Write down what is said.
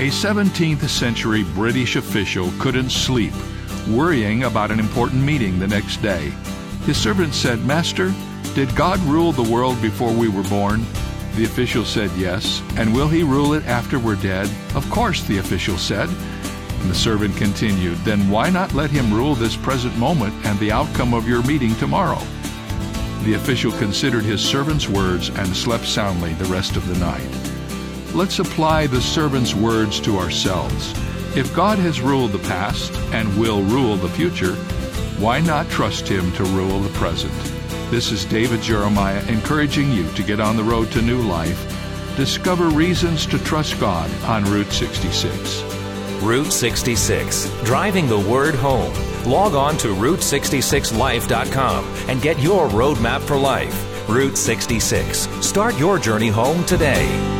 A 17th century British official couldn't sleep, worrying about an important meeting the next day. His servant said, Master, did God rule the world before we were born? The official said, Yes. And will he rule it after we're dead? Of course, the official said. And the servant continued, Then why not let him rule this present moment and the outcome of your meeting tomorrow? The official considered his servant's words and slept soundly the rest of the night. Let's apply the servant's words to ourselves. If God has ruled the past and will rule the future, why not trust Him to rule the present? This is David Jeremiah encouraging you to get on the road to new life. Discover reasons to trust God on Route 66. Route 66, driving the word home. Log on to Route66Life.com and get your roadmap for life. Route 66. Start your journey home today.